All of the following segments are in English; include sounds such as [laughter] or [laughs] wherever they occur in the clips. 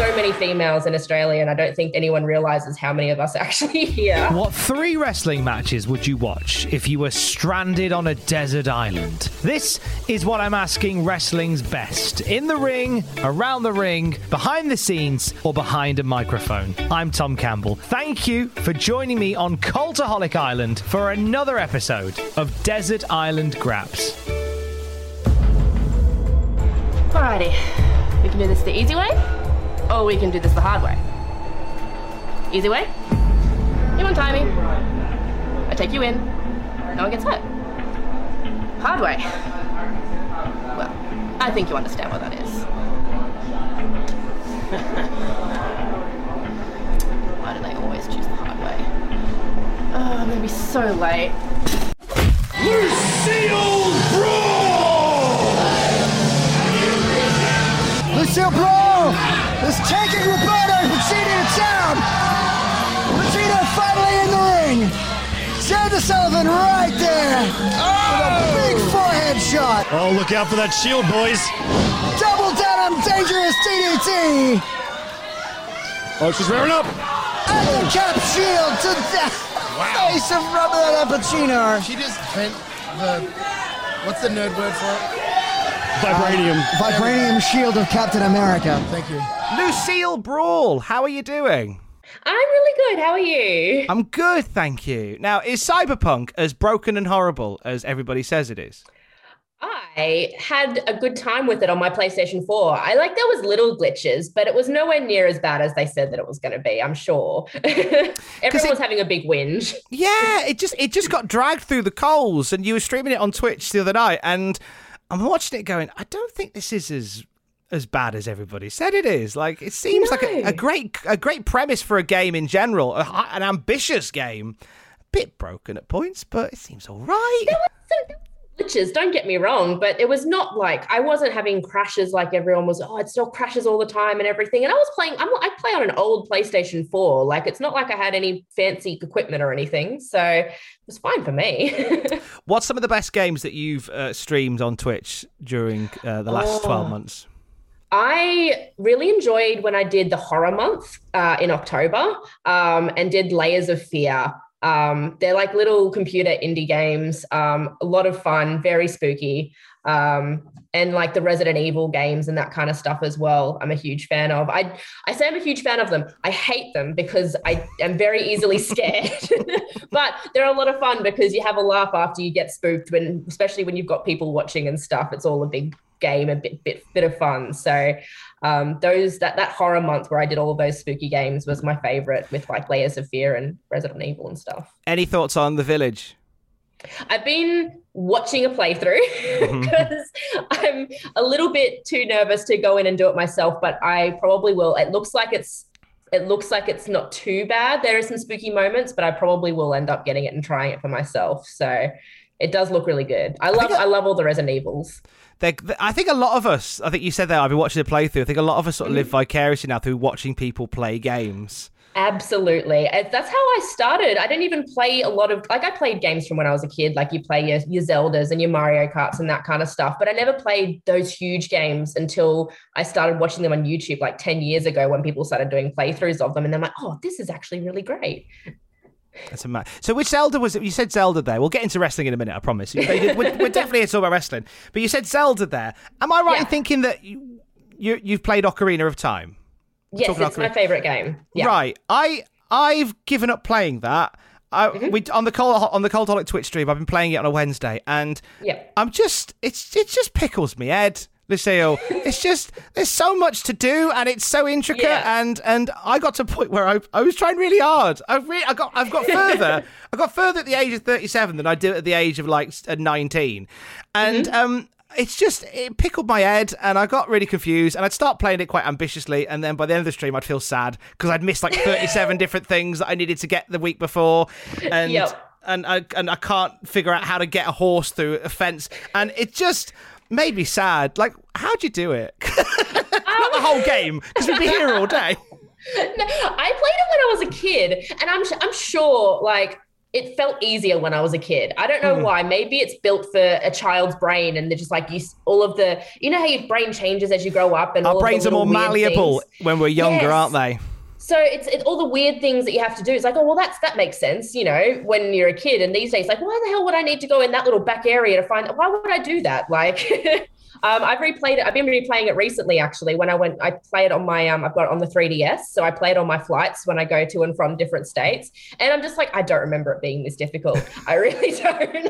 so many females in Australia, and I don't think anyone realizes how many of us are actually here. What three wrestling matches would you watch if you were stranded on a desert island? This is what I'm asking wrestling's best in the ring, around the ring, behind the scenes, or behind a microphone. I'm Tom Campbell. Thank you for joining me on Cultaholic Island for another episode of Desert Island Graps. Alrighty, we can do this the easy way, or we can do this the hard way. Easy way? You untie me. I take you in. No one gets hurt. Hard way. Well, I think you understand what that is. [laughs] Why do they always choose the hard way? Oh, I'm gonna be so late. Lucille Brawl! Lucille Brawl is taking Roberto Pacino to town. Pacino finally in the ring. Sandra Sullivan right there with a big forehead shot. Oh, look out for that shield, boys. Double down on dangerous DDT. Oh, she's rearing up. And the cap shield to the face of Roberto Pacino. She just bent the. What's the nerd word for it? Vibranium. Vibranium shield of Captain America. Thank you. Lucille Brawl, how are you doing? I'm really good. How are you? I'm good, thank you. Now, is Cyberpunk as broken and horrible as everybody says it is? I had a good time with it on my PlayStation 4. I like there was little glitches, but it was nowhere near as bad as they said that it was going to be, I'm sure. [laughs] Everyone it- was having a big whinge. Yeah, it just it just got dragged through the coals, and you were streaming it on Twitch the other night, and I'm watching it going. I don't think this is as as bad as everybody said it is. Like it seems like a, a great a great premise for a game in general, a, an ambitious game. A bit broken at points, but it seems all right. Some glitches, don't get me wrong, but it was not like I wasn't having crashes like everyone was, oh, it still crashes all the time and everything. And I was playing, I'm, I play on an old PlayStation 4. Like it's not like I had any fancy equipment or anything. So it was fine for me. [laughs] What's some of the best games that you've uh, streamed on Twitch during uh, the last Oh. twelve months? I really enjoyed when I did the horror month uh, in October um, and did Layers of Fear. Um, they're like little computer indie games, um, a lot of fun, very spooky. Um, and like the Resident Evil games and that kind of stuff as well. I'm a huge fan of. I I say I'm a huge fan of them. I hate them because I am very easily [laughs] scared. [laughs] but they're a lot of fun because you have a laugh after you get spooked when especially when you've got people watching and stuff. It's all a big game, a bit bit bit of fun. So um, those that that horror month where I did all of those spooky games was my favorite with like Layers of Fear and Resident Evil and stuff. Any thoughts on the village? I've been watching a playthrough [laughs] because I'm a little bit too nervous to go in and do it myself, but I probably will. It looks like it's it looks like it's not too bad. There are some spooky moments, but I probably will end up getting it and trying it for myself. So It does look really good. I love I love all the Resident Evils. I think a lot of us, I think you said that, I've been watching the playthrough. I think a lot of us sort of live Mm-hmm. vicariously now through watching people play games. Absolutely. Uh, That's how I started. I didn't even play a lot of like I played games from when I was a kid, like you play your, your Zeldas and your Mario Karts and that kind of stuff. But I never played those huge games until I started watching them on YouTube like 10 years ago when people started doing playthroughs of them. And I'm like, oh, this is actually really great. That's a ma- so which Zelda was it? You said Zelda there. We'll get into wrestling in a minute, I promise. we're, we're definitely here to talk about wrestling. But you said Zelda there. Am I right in thinking that you, you, you've played Ocarina of Time? Yes, talking it's my favorite game. Yeah. Right. I I've given up playing that. I, Mm-hmm. we on the Col- on the Cultaholic Twitch stream. I've been playing it on a Wednesday, and Yeah. I'm just it's it just pickles me head, Lucille. it's just there's so much to do, and it's so intricate, Yeah. and and I got to a point where I, I was trying really hard. I re- I got I've got [laughs] further. I got further at the age of 37 than I did at the age of like uh, 19, and Mm-hmm. um. It's just it pickled my head, and I got really confused. And I'd start playing it quite ambitiously, and then by the end of the stream, I'd feel sad because I'd missed like thirty-seven [laughs] different things that I needed to get the week before, and Yep. and I and I can't figure out how to get a horse through a fence, and it just made me sad. Like, how'd you do it? [laughs] Not the whole game, because we'd be here all day. [laughs] No, I played it when I was a kid, and I'm I'm sure like it felt easier when I was a kid. I don't know Hmm. why. Maybe it's built for a child's brain, and they're just like you. All of the you know how your brain changes as you grow up, and Our brains are more malleable things. when we're younger, Yes. aren't they? So it's it's all the weird things that you have to do. It's like, oh well, that's that makes sense, you know, when you're a kid. And these days, like, why the hell would I need to go in that little back area to find? Why would I do that? Like, [laughs] um, I've replayed it. I've been replaying it recently, actually. When I went, I play it on my um, I've got it on the 3ds, so I play it on my flights when I go to and from different states. And I'm just like, I don't remember it being this difficult. I really [laughs] don't.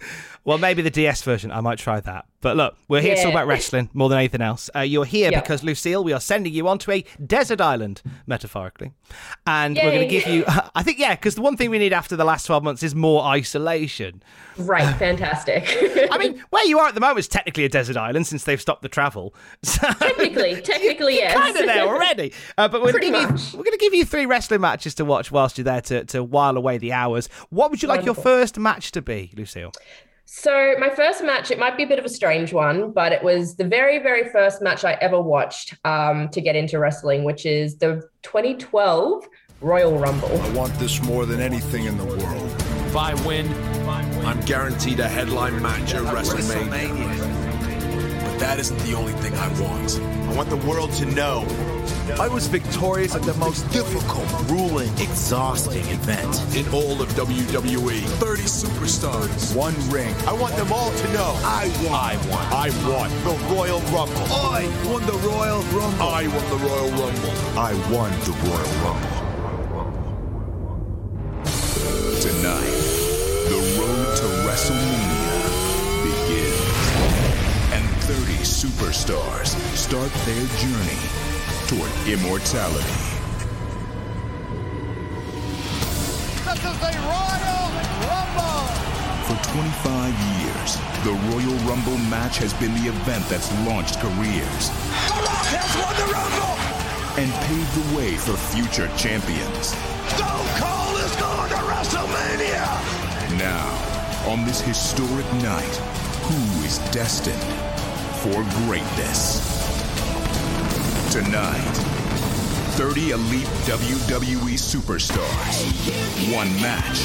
[laughs] Well, maybe the DS version. I might try that. But look, we're here to talk about wrestling more than anything else. Uh, you're here Yeah. because Lucille, we are sending you onto a desert island, metaphorically, and we're going to give you. [laughs] I think yeah, because the one thing we need after the last twelve months is more isolation. right, [sighs] fantastic. I mean, where you are at the moment is technically a desert island since they've stopped the travel. So [laughs] technically, technically, yes. kind of there already. Uh, but we're going to give you, much. we're going to give you three wrestling matches to watch whilst you're there to, to while away the hours. What would you like your first match to be, Lucille? So my first match, it might be a bit of a strange one, but it was the very, very first match I ever watched um, to get into wrestling, which is the 2012 Royal Rumble. I want this more than anything in the world. If I win, I'm guaranteed a headline match at WrestleMania. but that isn't the only thing I want. I want the world to know I was victorious at the most difficult, grueling, exhausting event. In all of WWE, 30 superstars. One ring. I want them all to know I won. I won. I won the Royal Rumble. I won the Royal Rumble. I won the Royal Rumble. I won the Royal Rumble. Tonight, the road to WrestleMania superstars start their journey toward immortality. This is the Royal Rumble! For 25 years, the Royal Rumble match has been the event that's launched careers The Rock has won the Rumble! and paved the way for future champions. Stone Cold is going to WrestleMania! Now, on this historic night, who is destined for greatness? Tonight, 30 elite WWE superstars. One match.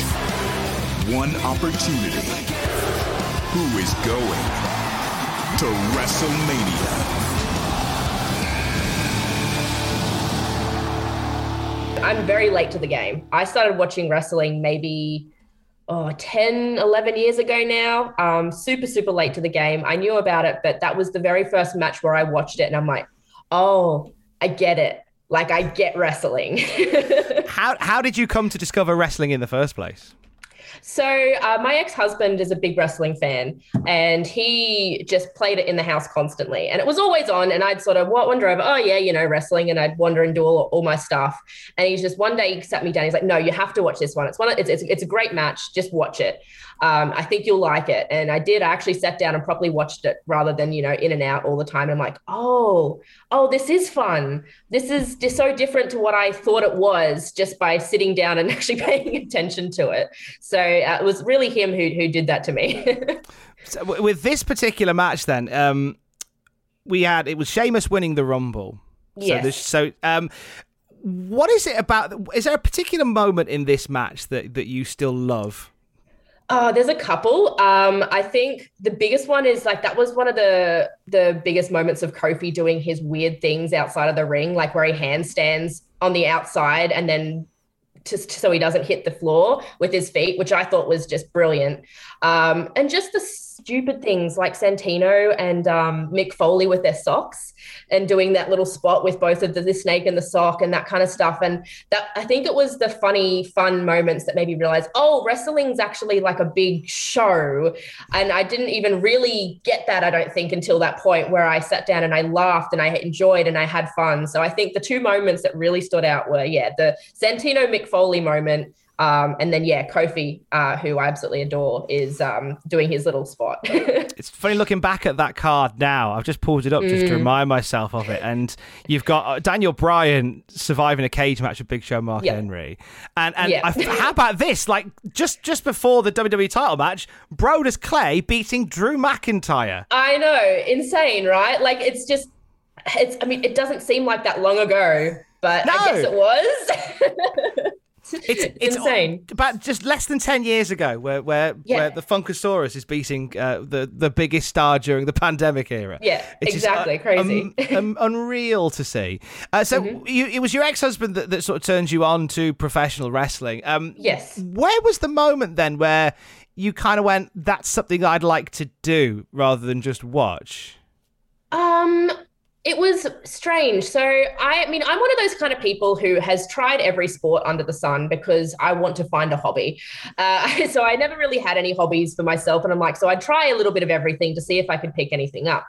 One opportunity. Who is going to WrestleMania? I'm very late to the game. I started watching wrestling maybe oh, 10, 11 years ago now. Um, super, super late to the game. I knew about it, but that was the very first match where I watched it and I'm like, oh, I get it. Like, I get wrestling. [laughs] How how did you come to discover wrestling in the first place? So uh, my ex-husband is a big wrestling fan, and he just played it in the house constantly, and it was always on. And I'd sort of wander over, oh yeah, you know, wrestling, and I'd wander and do all, all my stuff. And he's just one day he sat me down. He's like, no, you have to watch this one. It's one. It's it's, it's a great match. Just watch it. Um, I think you'll like it. And I did. I actually sat down and properly watched it rather than you know in and out all the time. I'm like, oh, oh, this is fun. This is just so different to what I thought it was just by sitting down and [laughs] actually paying attention to it. So uh, it was really him who who did that to me. [laughs] so with this particular match, then um, we had it was Sheamus winning the Rumble. Yes. So, so um, what is it about? Is there a particular moment in this match that that you still love? Oh, there's a couple. Um, I think the biggest one is like that was one of the the biggest moments of Kofi doing his weird things outside of the ring, like where he handstands on the outside and then just so he doesn't hit the floor with his feet, which I thought was just brilliant. Um, and just the stupid things like Santino and um, Mick Foley with their socks and doing that little spot with both of the, the, snake and the sock and that kind of stuff. And that I think it was the funny, fun moments that made me realize, oh, wrestling's actually like a big show. And I didn't even really get that, I don't think, until that point where I sat down and I laughed and I enjoyed and I had fun. So I think the two moments that really stood out were, yeah, the Santino Mick Foley moment um, and then yeah, Kofi, uh, who I absolutely adore, is um, doing his little spot. [laughs] it's funny looking back at that card now. I've just pulled it up just to mm. remind myself of it. And you've got uh, Daniel Bryan surviving a cage match with Big Show Mark yep. Henry, and and yep. I, [laughs] how about this? Like just just before the WWE title match, Brodus Clay beating Drew McIntyre. I know, insane, right? Like it's just, it's. I mean, it doesn't seem like that long ago, but no. I guess it was. [laughs] It's, [laughs] it's insane. About just less than ten years ago, where where, yeah. where the Funkasaurus is beating uh, the the biggest star during the [laughs] pandemic era. Yeah, it's exactly. Just, uh, Crazy, um, [laughs] um, unreal to see. Uh, so mm-hmm. you, it was your ex husband that, that sort of turned you on to professional wrestling. Um, yes. Where was the moment then where you kind of went, "That's something I'd like to do," rather than just watch? Um, it was strange. So I, mean, I'm one of those kind of people who has tried every sport under the sun because I want to find a hobby. Uh, [laughs] so I never really had any hobbies for myself, and I'm like, so I'd try a little bit of everything to see if I could pick anything up.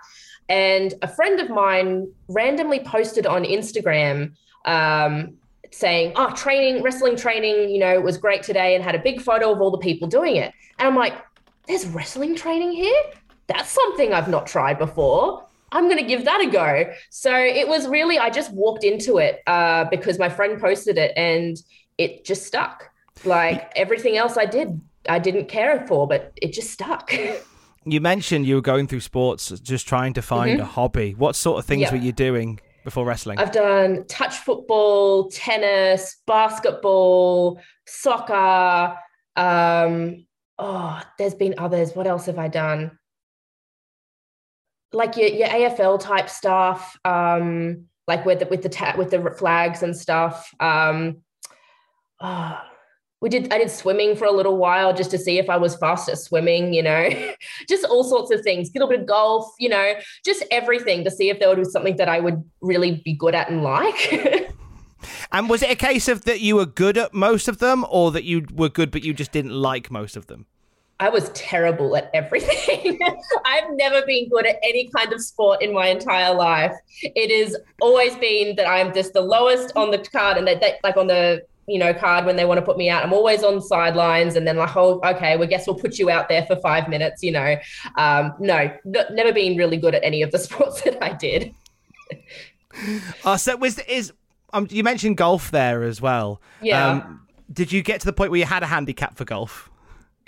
And a friend of mine randomly posted on Instagram um, saying, "Oh, training, wrestling training, you know, was great today," and had a big photo of all the people doing it. And I'm like, "There's wrestling training here." That's something I've not tried before. I'm going to give that a go. So it was really, I just walked into it uh, because my friend posted it and it just stuck. Like everything else I did, I didn't care for, but it just stuck. [laughs] You mentioned you were going through sports, just trying to find mm-hmm. a hobby. What sort of things yeah. were you doing before wrestling? I've done touch football, tennis, basketball, soccer. Um, oh, there's been others. What else have I done? Like your, your AFL type stuff, um, like with the, with the ta- with the flags and stuff. Um, oh, we did I did swimming for a little while just to see if I was fast at swimming, you know, [laughs] just all sorts of things, a little bit of golf, you know, just everything to see if there would be something that I would really be good at and like. [laughs] and was it a case of that you were good at most of them or that you were good but you just didn't like most of them? I was terrible at everything. [laughs] I've never been good at any kind of sport in my entire life. It has always been that I'm just the lowest on the card, and that like on the you know card when they want to put me out. I'm always on sidelines, and then like, oh, okay, well, guess we'll put you out there for five minutes. You know, um, no, n- never been really good at any of the [laughs] sports that I did. [laughs] uh, so was is um, you mentioned golf there as well. Yeah. Um, did you get to the point where you had a handicap for golf?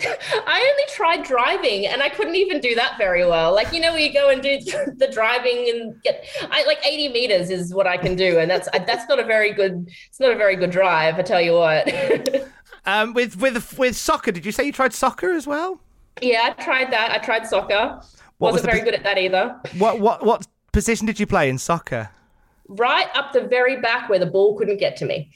I only tried driving and I couldn't even do that very well. Like, you know, you go and do [laughs] the driving and get I like 80 meters is what I can do. And that's, that's not a very good, it's not a very good drive. I tell you what. [laughs] um, with, with, with soccer, did you say you tried soccer as well? Yeah, I tried that. I tried soccer. What Wasn't was very po- good at that either. What, what, what position did you play in soccer? Right up the very back where the ball couldn't get to me.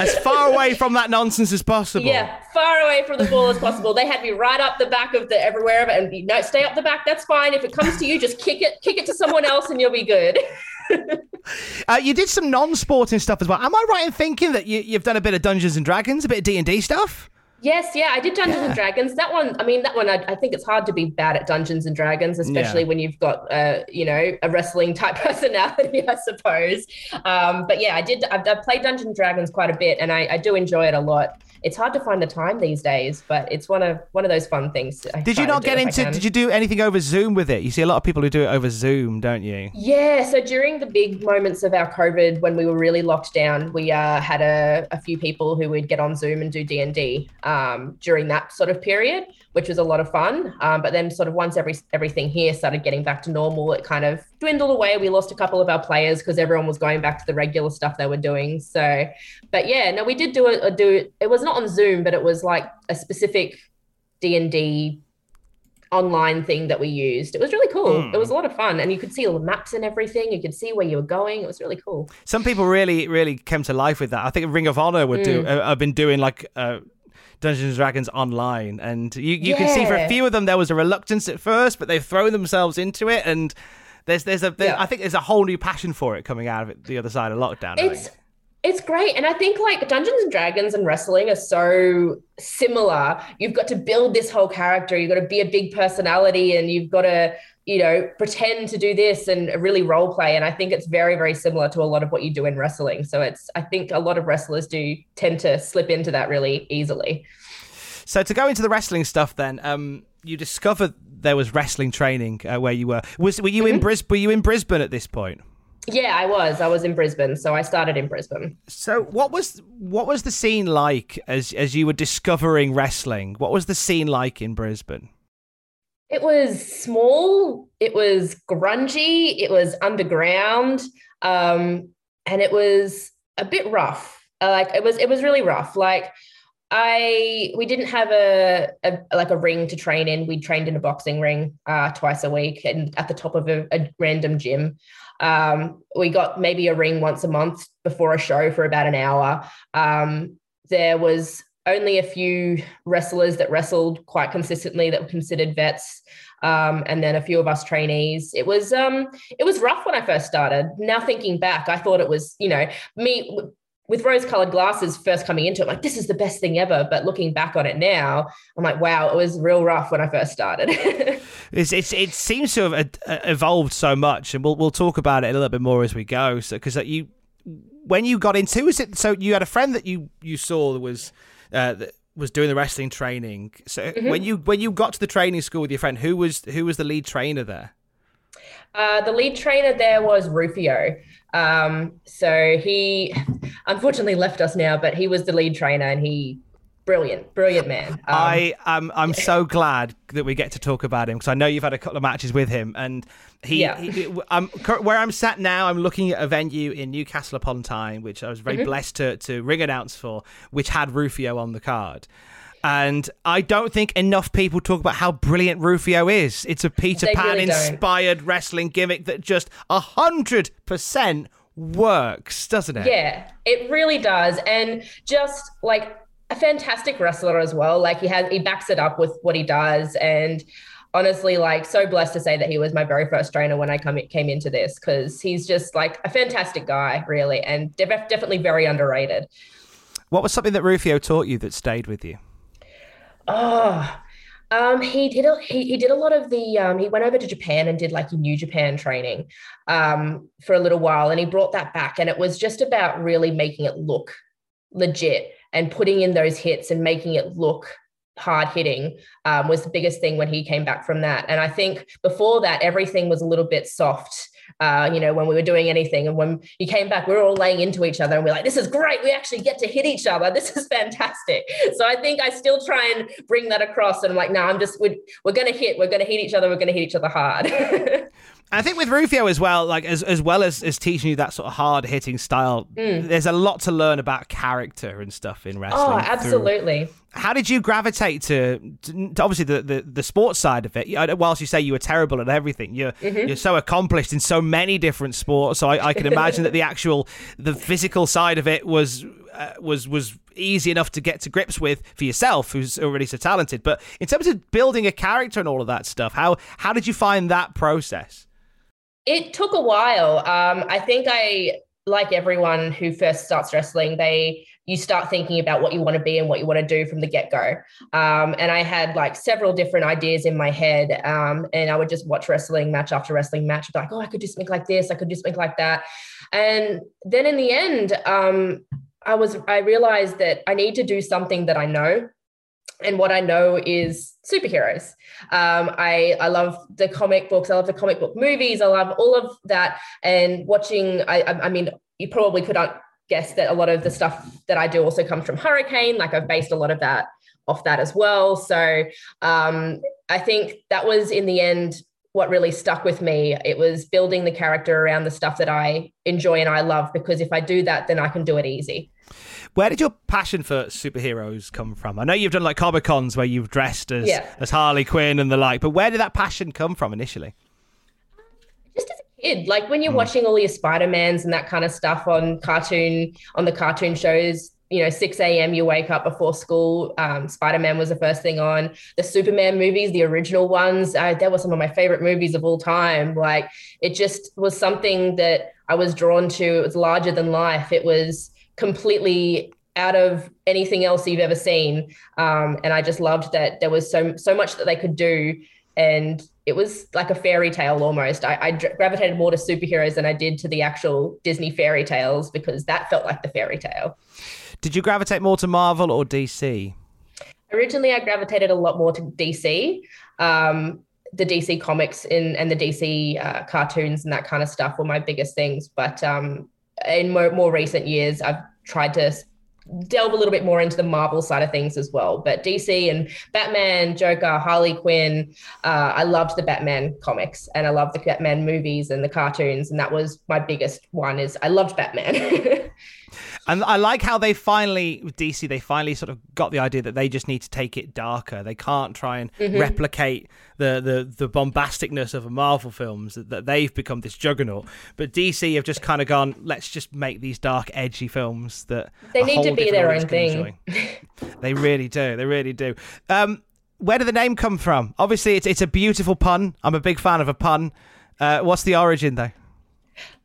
As far away from that nonsense as possible. Yeah, far away from the ball as possible. They had me right up the back of the everywhere of it, and no, stay up the back. That's fine. If it comes to you, just kick it, kick it to someone else, and you'll be good. [laughs] uh, you did some non-sporting stuff as well. Am I right in thinking that you, have done a bit of Dungeons and Dragons, a bit of D and D stuff? Yes, yeah, I did Dungeons and Dragons. That one, I mean, that one, I, I, think it's hard to be bad at Dungeons and Dragons, especially yeah. when you've got, uh, you know, a wrestling type [laughs] personality, I suppose. Um, but yeah, I did. I've, I've, played Dungeons and Dragons quite a bit, and I, I do enjoy it a lot it's hard to find the time these days, but it's one of one of those fun things. did you not get into? Did you do anything over Zoom with it? You see a lot of people who do it over Zoom, don't you? Yeah. So during the big moments of our COVID, when we were really locked down, we uh, had a, a few people who would get on Zoom and do D and D um, during that sort of period which was a lot of fun. Um, but then, sort of once every everything here started getting back to normal, it kind of dwindled away. We lost a couple of our players because everyone was going back to the regular stuff they were doing. So, but yeah, no, we did do it. Do it was not on Zoom, but it was like a specific D and D online thing that we used. It was really cool. Mm. It was a lot of fun, and you could see all the maps and everything. You could see where you were going. It was really cool. Some people really, really came to life with that. I think Ring of Honor would mm. do. Uh, have been doing like. Uh, Dungeons and Dragons online, and you, you yeah. can see for a few of them there was a reluctance at first, but they've thrown themselves into it, and there's there's a yeah. I think there's a whole new passion for it coming out of it the other side of lockdown. It's it's great, and I think like Dungeons and Dragons and wrestling are so similar. You've got to build this whole character. You've got to be a big personality, and you've got to you know, pretend to do this and really role play. And I think it's very, very similar to a lot of what you do in wrestling. So it's, I think a lot of wrestlers do tend to slip into that really easily. So to go into the wrestling stuff, then, um, you discovered there was wrestling training uh, where you were. Was were you mm-hmm. in Brisbane? Were you in Brisbane at this point? Yeah, I was. I was in Brisbane, so I started in Brisbane. So, what was what was the scene like as as you were discovering wrestling? What was the scene like in Brisbane? It was small, it was grungy, it was underground, um, and it was a bit rough. Uh, like it was, it was really rough. Like I, we didn't have a, a like a ring to train in. We trained in a boxing ring uh, twice a week, and at the top of a, a random gym. Um, we got maybe a ring once a month before a show for about an hour. Um, there was only a few wrestlers that wrestled quite consistently that were considered vets, um, and then a few of us trainees. It was um, it was rough when I first started. Now thinking back, I thought it was you know me with rose-colored glasses first coming into it, like this is the best thing ever. But looking back on it now, I'm like, wow, it was real rough when I first started. [laughs] it's, it's, it seems to have uh, evolved so much, and we'll we'll talk about it a little bit more as we go. So because you when you got into is it so you had a friend that you you saw that was uh, was doing the wrestling training. So mm-hmm. when you when you got to the training school with your friend, who was who was the lead trainer there? Uh, the lead trainer there was Rufio. Um, so he unfortunately left us now, but he was the lead trainer and he brilliant, brilliant man. Um, I am I'm so glad that we get to talk about him because I know you've had a couple of matches with him, and he, yeah. he I'm where I'm sat now. I'm looking at a venue in Newcastle upon Tyne, which I was very mm-hmm. blessed to to ring announce for, which had Rufio on the card. And I don't think enough people talk about how brilliant Rufio is. It's a Peter they Pan really inspired wrestling gimmick that just a hundred percent works, doesn't it? Yeah, it really does. And just like a fantastic wrestler as well. Like he has, he backs it up with what he does, and honestly, like so blessed to say that he was my very first trainer when I come came into this because he's just like a fantastic guy, really, and definitely very underrated. What was something that Rufio taught you that stayed with you? Oh, um, he did a, he, he did a lot of the um, he went over to Japan and did like New Japan training um, for a little while, and he brought that back, and it was just about really making it look legit and putting in those hits and making it look hard hitting um, was the biggest thing when he came back from that. And I think before that, everything was a little bit soft. Uh, you know, when we were doing anything, and when he came back, we were all laying into each other, and we're like, "This is great! We actually get to hit each other. This is fantastic." So I think I still try and bring that across, and I'm like, "No, I'm just we're, we're going to hit. We're going to hit each other. We're going to hit each other hard." [laughs] I think with Rufio as well, like as as well as, as teaching you that sort of hard hitting style, mm. there's a lot to learn about character and stuff in wrestling. Oh, absolutely. Through. How did you gravitate to, to, to obviously the, the, the sports side of it? Whilst you say you were terrible at everything, you're mm-hmm. you're so accomplished in so many different sports. So I, I can imagine that the [laughs] actual the physical side of it was uh, was was easy enough to get to grips with for yourself, who's already so talented. But in terms of building a character and all of that stuff, how how did you find that process? It took a while. Um, I think I like everyone who first starts wrestling, they you start thinking about what you want to be and what you want to do from the get go. Um, and I had like several different ideas in my head, um, and I would just watch wrestling match after wrestling match, like, oh, I could do something like this, I could do something like that. And then in the end, um, I was I realized that I need to do something that I know and what I know is superheroes. Um, I I love the comic books. I love the comic book movies. I love all of that. And watching, I I mean, you probably could guess that a lot of the stuff that I do also comes from Hurricane. Like I've based a lot of that off that as well. So um, I think that was in the end what really stuck with me. It was building the character around the stuff that I enjoy and I love because if I do that, then I can do it easy. Where did your passion for superheroes come from? I know you've done like Comic Cons where you've dressed as yeah. as Harley Quinn and the like, but where did that passion come from initially? Just as a kid, like when you're mm. watching all your Spider Mans and that kind of stuff on cartoon on the cartoon shows. You know, 6 a.m. You wake up before school. Um, Spider Man was the first thing on. The Superman movies, the original ones, uh, that were some of my favorite movies of all time. Like it just was something that I was drawn to. It was larger than life. It was completely out of anything else you've ever seen. Um, and I just loved that there was so so much that they could do, and it was like a fairy tale almost. I, I gravitated more to superheroes than I did to the actual Disney fairy tales because that felt like the fairy tale. Did you gravitate more to Marvel or DC? Originally, I gravitated a lot more to DC. Um, the DC comics in, and the DC uh, cartoons and that kind of stuff were my biggest things. But um, in more, more recent years, I've tried to delve a little bit more into the Marvel side of things as well. But DC and Batman, Joker, Harley Quinn, uh, I loved the Batman comics and I loved the Batman movies and the cartoons. And that was my biggest one is I loved Batman. [laughs] And I like how they finally, DC, they finally sort of got the idea that they just need to take it darker. They can't try and mm-hmm. replicate the, the the bombasticness of Marvel films that, that they've become this juggernaut. But DC have just kind of gone, let's just make these dark, edgy films that they need to be their own thing. they really do. They really do. Um, where did the name come from? Obviously, it's it's a beautiful pun. I'm a big fan of a pun. Uh, what's the origin, though?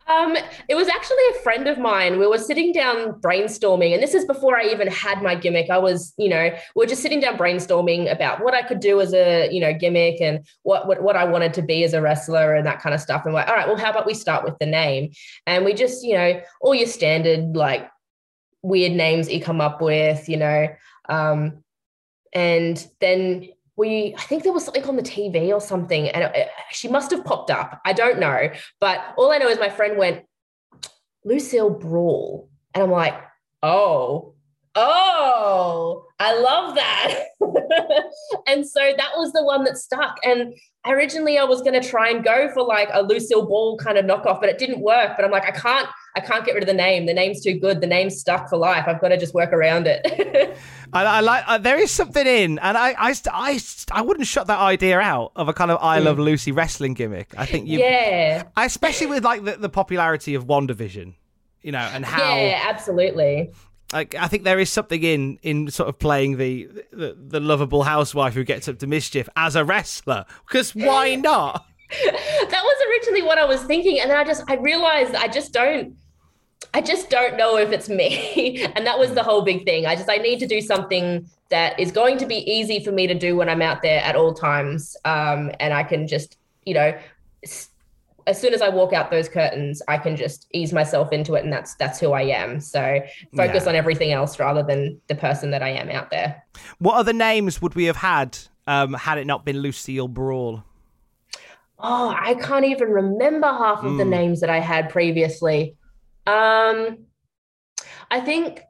Um, it was actually a friend of mine. We were sitting down brainstorming, and this is before I even had my gimmick. I was, you know, we are just sitting down brainstorming about what I could do as a, you know, gimmick and what what, what I wanted to be as a wrestler and that kind of stuff. And we're like, all right, well, how about we start with the name? And we just, you know, all your standard like weird names you come up with, you know. Um, and then we i think there was something on the tv or something and it, she must have popped up. I don't know. But all i know is my friend went lucille brawl and i'm like oh oh i love that. [laughs] And so that was the one that stuck. And originally i was going to try and go for like a lucille ball kind of knockoff but it didn't work. But i'm like i can't i can't get rid of the name. The name's too good. The name's stuck for life. I've got to just work around it. [laughs] I, I like uh, there is something in, and I, I, I, I wouldn't shut that idea out of a kind of I Love mm. Lucy wrestling gimmick. I think you, yeah, especially with like the, the popularity of WandaVision, you know, and how, yeah, absolutely. Like I think there is something in in sort of playing the the, the lovable housewife who gets up to mischief as a wrestler, because why [laughs] not? that was originally what I was thinking, and then I just I realized I just don't I just don't know if it's me. [laughs] and that was the whole big thing. I just, I need to do something that is going to be easy for me to do when I'm out there at all times. Um, and I can just, you know, as soon as I walk out those curtains, I can just ease myself into it, and that's that's who I am. So focus yeah. on everything else rather than the person that I am out there. What other names would we have had um, had it not been Lucille Brawl? Oh, I can't even remember half of mm. the hmm. names that I had previously. Um, I think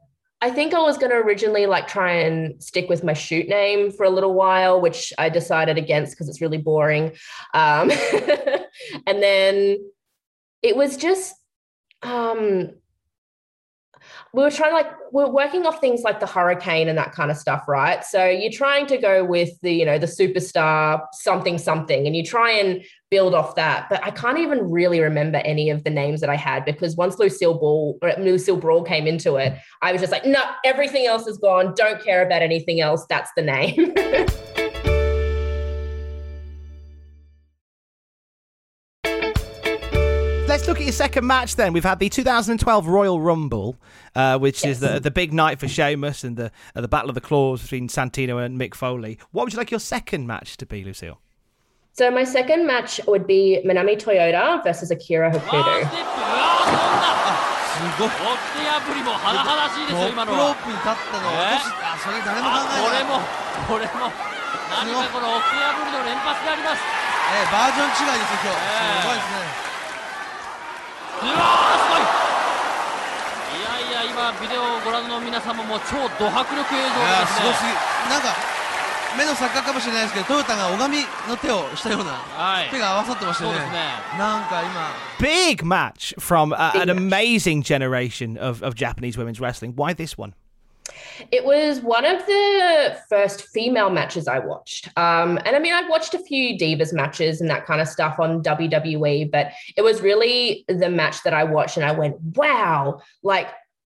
I think I was going to originally like try and stick with my shoot name for a little while, which I decided against because it's really boring. Um, [laughs] and then it was just um, we were trying to like we are working off things like the hurricane and that kind of stuff right? So you're trying to go with the you know the superstar something something and you try and build off that but i can't even really remember any of the names that i had because once lucille ball or lucille brawl came into it i was just like no everything else is gone. Don't care about anything else. That's the name [laughs] your second match then. We've had the 2012 Royal Rumble, uh, which yes. is the, the big night for Sheamus and the uh, the Battle of the Claws between Santino and Mick Foley. What would you like your second match to be, Lucille? So my second match would be Manami Toyota versus Akira Hokuto. Ah, うわーすごい。いやいや今ビデオをご覧の皆様も超ド迫力映像ですね。すごすぎ。なんか目の錯覚かもしれないですけどトヨタが拝みの手をしたような、はい、手が合わさってましたよね。ねなんか今。Big match from uh, an amazing generation of, of Japanese women's wrestling. Why this one? It was one of the first female matches I watched. Um, and I mean, I've watched a few Divas matches and that kind of stuff on WWE, but it was really the match that I watched and I went, wow, like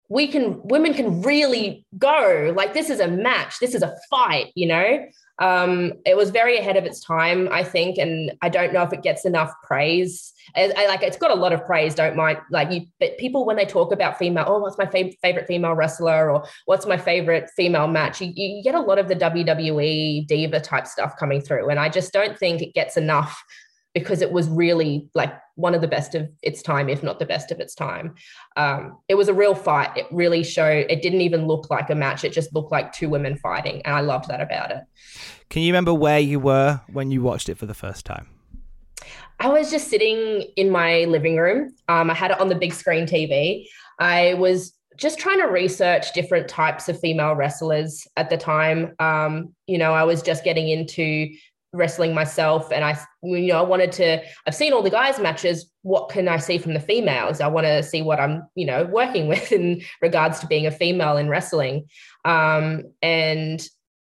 we can women can really go. Like this is a match. This is a fight you know um, it was very ahead of its time i think and i don't know if it gets enough praise. I, I, like it's got a lot of praise don't mind like you but people when they talk about female oh what's my fav- favorite female wrestler? or what's my favorite female match? You, you get a lot of the wwe diva type stuff coming through and i just don't think it gets enough because it was really like one of the best of its time, if not the best of its time. Um, it was a real fight. It really showed, it didn't even look like a match. It just looked like two women fighting. And I loved that about it. Can you remember where you were when you watched it for the first time? I was just sitting in my living room. Um, I had it on the big screen TV. I was just trying to research different types of female wrestlers at the time. Um, you know, I was just getting into wrestling myself and I you know I wanted to I've seen all the guys matches. What can I see from the females? I want to see what I'm you know working [laughs] with in regards to being a female in wrestling. Um, and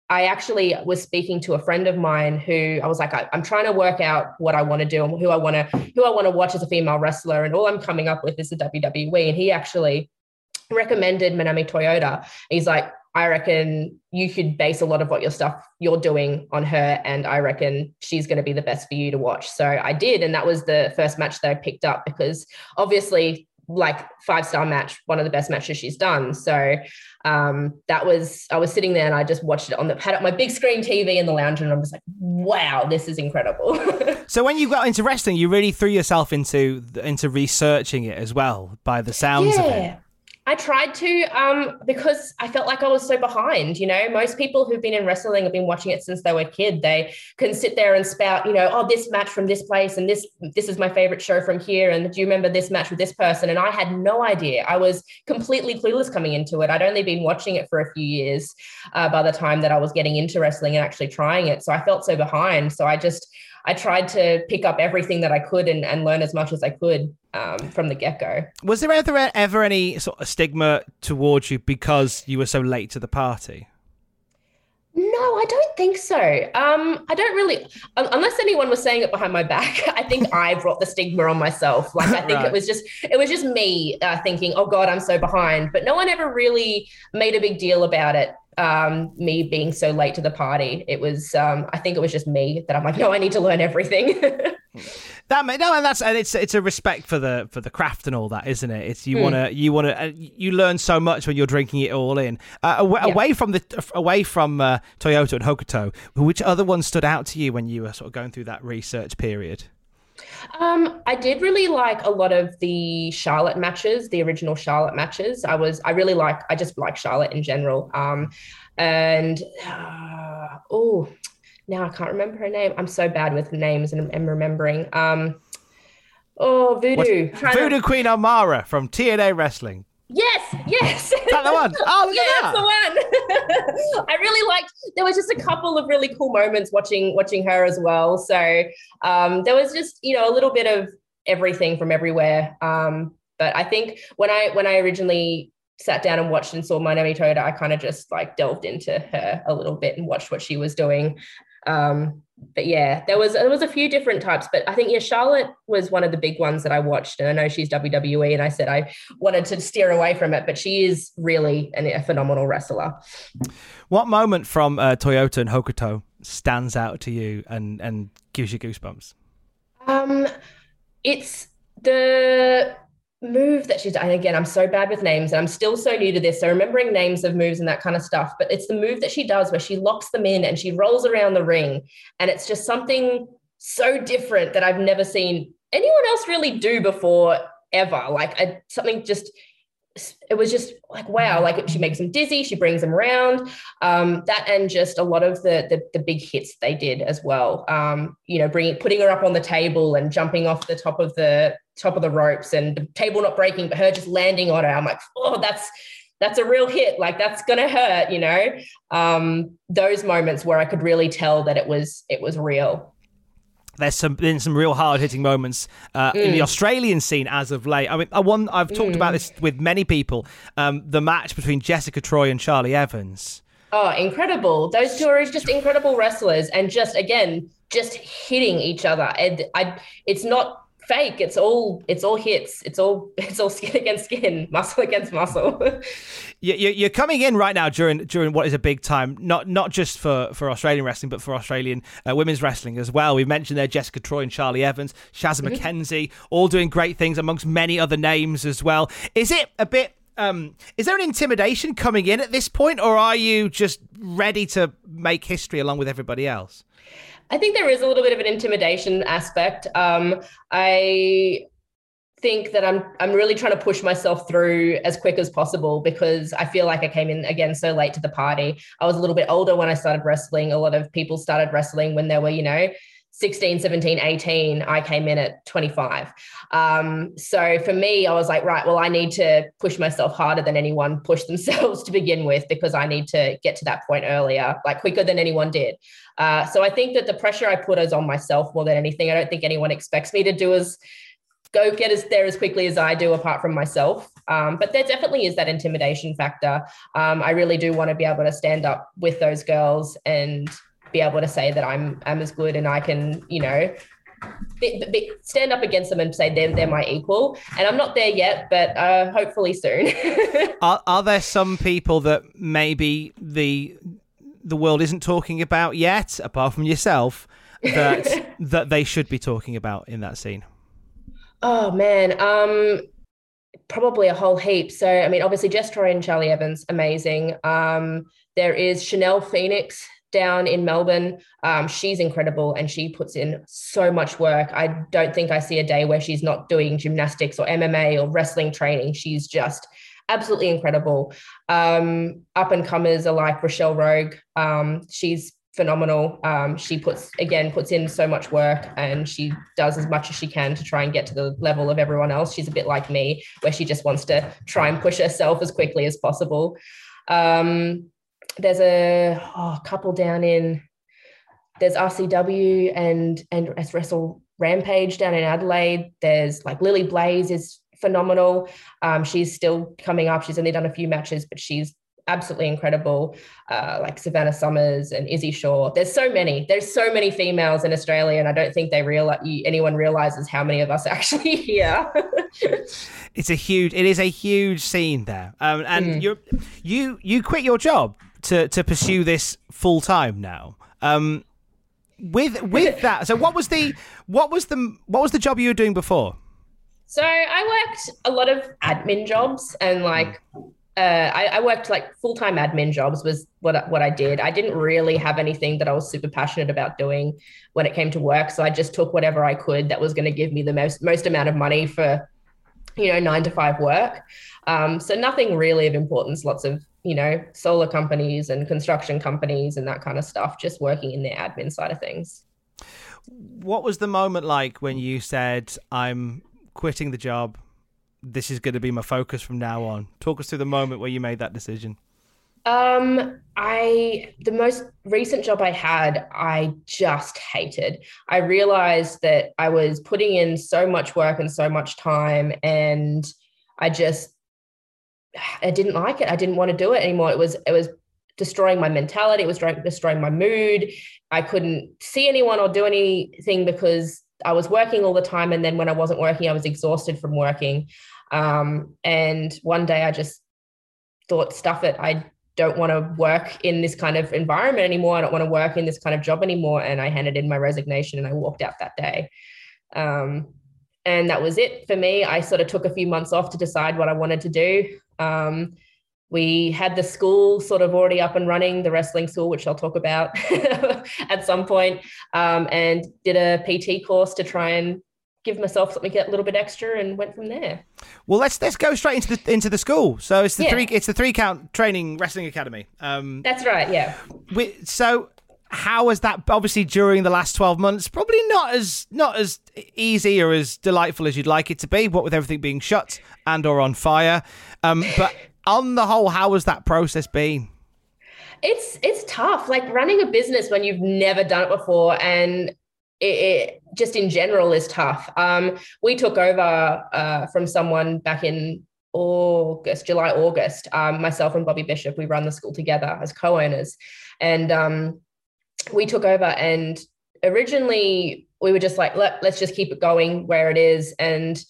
I actually was speaking to a friend of mine who I was like I, am trying to work out what I want to do and who I want to who I want to watch as a female wrestler and all I'm coming up with is the WWE and he actually recommended Manami Toyota. He's like I reckon you could base a lot of what your stuff you're doing on her. And I reckon she's going to be the best for you to watch. So I did. And that was the first match that I picked up because obviously, like five star match, one of the best matches she's done. So um, that was, I was sitting there and I just watched it on the, had up my big screen TV in the lounge and I'm just like, wow, this is incredible. [laughs] so when you got into wrestling, you really threw yourself into, into researching it as well by the sounds yeah. of it. I tried to um, because I felt like I was so behind. You know, most people who've been in wrestling have been watching it since they were a kid. They can sit there and spout, you know, oh, this match from this place and this this is my favorite show from here. And do you remember this match with this person? And I had no idea. I was completely clueless coming into it. I'd only been watching it for a few years uh, by the time that I was getting into wrestling and actually trying it. So I felt so behind. So I just I tried to pick up everything that I could and, and learn as much as I could um, from the get go. Was there ever ever any sort of stigma towards you because you were so late to the party? No, I don't think so. Um, I don't really, unless anyone was saying it behind my back. [laughs] I think I brought the stigma on myself. Like I [laughs] think right. it was just, it was just me uh, thinking, "Oh God, I'm so behind." But no one ever really made a big deal about it um, me being so late to the party. It was, um, I think it was just me that I'm like, no, I need to learn everything. [laughs] that no, and that's and it's it's a respect for the for the craft and all that, isn't it? It's you mm. wanna you wanna uh, you learn so much when you're drinking it all in. Uh, away, yeah. away, from the away from uh, Toyota and Hokuto, which other ones stood out to you when you were sort of going through that research period? Um, I did really like a lot of the Charlotte matches, the original Charlotte matches. I was, I really like, I just like Charlotte in general. Um, and uh, oh, now I can't remember her name. I'm so bad with names and, and remembering. Um, oh, Voodoo. Voodoo to... Queen Amara from TNA Wrestling. Yes, yes. Is that the one? [laughs] Oh, look yeah, at that. the one. [laughs] I really liked. There was just a couple of really cool moments watching watching her as well. So um, there was just you know a little bit of everything from everywhere. Um, but I think when I when I originally sat down and watched and saw Manami Toyota, I kind of just like delved into her a little bit and watched what she was doing. Um, but yeah, there was there was a few different types, but I think yeah, Charlotte was one of the big ones that I watched, and I know she's WWE, and I said I wanted to steer away from it, but she is really an, a phenomenal wrestler. What moment from uh, Toyota and Hokuto stands out to you and and gives you goosebumps? Um, it's The move that she's and again, I'm so bad with names and I'm still so new to this. So remembering names of moves and that kind of stuff, but it's the move that she does where she locks them in and she rolls around the ring. And it's just something so different that I've never seen anyone else really do before ever. Like something just it was just like wow like she makes them dizzy she brings them around. Um, that and just a lot of the, the, the big hits they did as well. Um, you know bringing putting her up on the table and jumping off the top of the top of the ropes and the table not breaking but her just landing on her. I'm like oh that's that's a real hit. Like that's gonna hurt you know? Um, those moments where i could really tell that it was it was real there's some been some real hard hitting moments uh, mm. in the mm. Australian scene as of late. I mean, I one I've talked mm. about this with many people. Um, the match between Jessica Troy and Charlie Evans. Oh, incredible! Those two are just incredible wrestlers, and just again, just hitting each other. And I, it's not fake. It's all it's all hits. It's all [laughs] it's all skin against skin, muscle against muscle. [laughs] you're coming in right now during during what is a big time, not not just for, for Australian wrestling, but for Australian uh, women's wrestling as well. We've mentioned there Jessica Troy and Charlie Evans, Shazza mm-hmm. McKenzie, all doing great things amongst many other names as well. Is it a bit? Um, is there an intimidation coming in at this point, or are you just ready to make history along with everybody else? I think there is a little bit of an intimidation aspect. Um, I think that I'm I'm really trying to push myself through as quick as possible because I feel like I came in again so late to the party. I was a little bit older when I started wrestling. A lot of people started wrestling when they were, you know, 16, 17, 18, I came in at 25. Um, so for me, I was like, right, well, I need to push myself harder than anyone pushed [laughs] themselves to begin with because I need to get to that point earlier, like quicker than anyone did. Uh, so I think that the pressure I put is on myself more than anything. I don't think anyone expects me to do as go get us there as quickly as I do, apart from myself. Um, but there definitely is that intimidation factor. Um, I really do want to be able to stand up with those girls and be able to say that I'm I'm as good and I can, you know, be, be, stand up against them and say they're, they're my equal. And I'm not there yet, but uh, hopefully soon. [laughs] are, are there some people that maybe the the world isn't talking about yet, apart from yourself, that [laughs] that they should be talking about in that scene? Oh man, um, probably a whole heap. So I mean, obviously Jess Troy and Charlie Evans, amazing. Um, there is Chanel Phoenix down in Melbourne. Um, she's incredible and she puts in so much work. I don't think I see a day where she's not doing gymnastics or MMA or wrestling training. She's just absolutely incredible. Um, up and comers are like Rochelle Rogue. Um, she's phenomenal. Um, she puts again puts in so much work and she does as much as she can to try and get to the level of everyone else. She's a bit like me, where she just wants to try and push herself as quickly as possible. Um, there's a oh, couple down in there's RCW and and as Wrestle Rampage down in Adelaide. There's like Lily Blaze is phenomenal. Um, she's still coming up. She's only done a few matches, but she's absolutely incredible. Uh, like Savannah Summers and Izzy Shaw. There's so many. There's so many females in Australia, and I don't think they realize anyone realizes how many of us [laughs] actually here. it's a huge. It is a huge scene there, um, and mm. you you you quit your job to to pursue this full time now. Um, with with [laughs] that, so what was the what was the what was the job you were doing before? So I worked a lot of admin jobs and like uh, I, I, worked like full time admin jobs was what what I did. I didn't really have anything that I was super passionate about doing when it came to work, so I just took whatever I could that was going to give me the most most amount of money for you know nine to five work. Um, so nothing really of importance. Lots of you know, solar companies and construction companies and that kind of stuff, just working in the admin side of things. What was the moment like when you said, I'm quitting the job? This is going to be my focus from now on. Talk us through the moment where you made that decision. Um, I the most recent job I had, I just hated. I realized that I was putting in so much work and so much time, and I just I didn't like it. I didn't want to do it anymore. It was it was destroying my mentality. It was destroying my mood. I couldn't see anyone or do anything because I was working all the time. And then when I wasn't working, I was exhausted from working. Um, and one day I just thought, stuff it. I don't want to work in this kind of environment anymore. I don't want to work in this kind of job anymore. And I handed in my resignation and I walked out that day. Um, and that was it for me. I sort of took a few months off to decide what I wanted to do. Um, we had the school sort of already up and running, the wrestling school, which I'll talk about [laughs] at some point, um, and did a PT course to try and give myself something a little bit extra, and went from there. Well, let's let's go straight into the into the school. So it's the Yeah. three it's the three count training wrestling academy. Um, That's right. Yeah. we, so how was that? Obviously, during the last twelve months, probably not as not as easy or as delightful as you'd like it to be. What with everything being shut and or on fire, um, but on the whole, how has that process been? it's it's tough like running a business when you've never done it before and it, it just in general is tough um, we took over uh, from someone back in august july august um, myself and bobby bishop we run the school together as co-owners and um, we took over and originally we were just like Let, let's just keep it going where it is and